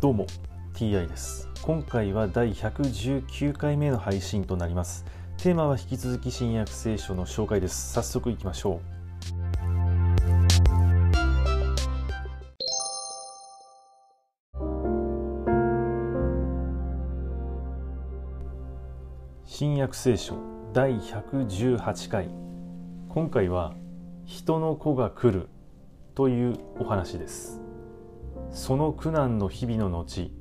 どうも TI です。今回は第119回目の配信となります。テーマは引き続き新約聖書の紹介です。早速いきましょう。新約聖書第118回。今回は人の子が来るというお話です。その苦難の日々の後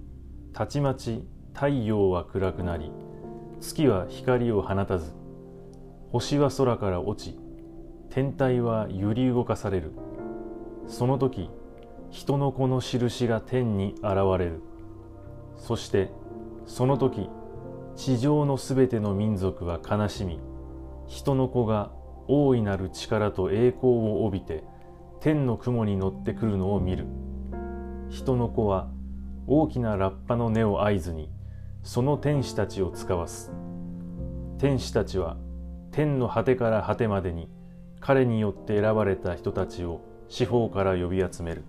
たちまち太陽は暗くなり月は光を放たず星は空から落ち天体は揺り動かされるその時人の子の印が天に現れるそしてその時地上のすべての民族は悲しみ人の子が大いなる力と栄光を帯びて天の雲に乗ってくるのを見る。人の子は大きなラッパの根を合図にその天使たちを使わす。天使たちは天の果てから果てまでに彼によって選ばれた人たちを四方から呼び集める。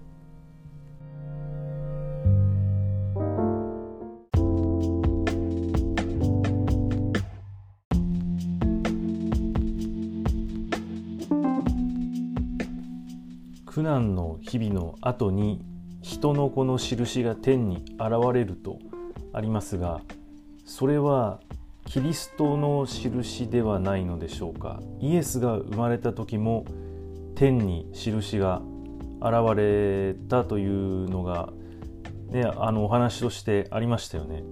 苦難の日々の後に人の子の印が天に現れるとありますがそれはキリストの印ではないのでしょうか？イエスが生まれた時も天に印が現れたというのが、ね、あのお話としてありましたよね。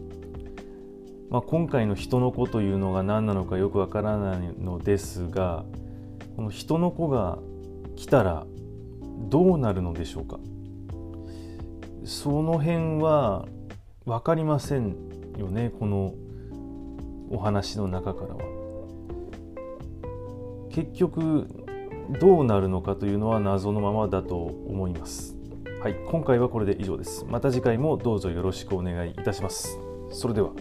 まあ、今回の人の子というのが何なのかよくわからないのですがこの人の子が来たらどうなるのでしょうか？その辺は分かりませんよねこのお話の中からは。結局どうなるのかというのは謎のままだと思います。はい、今回はこれで以上です。また次回もどうぞよろしくお願いいたします。それでは。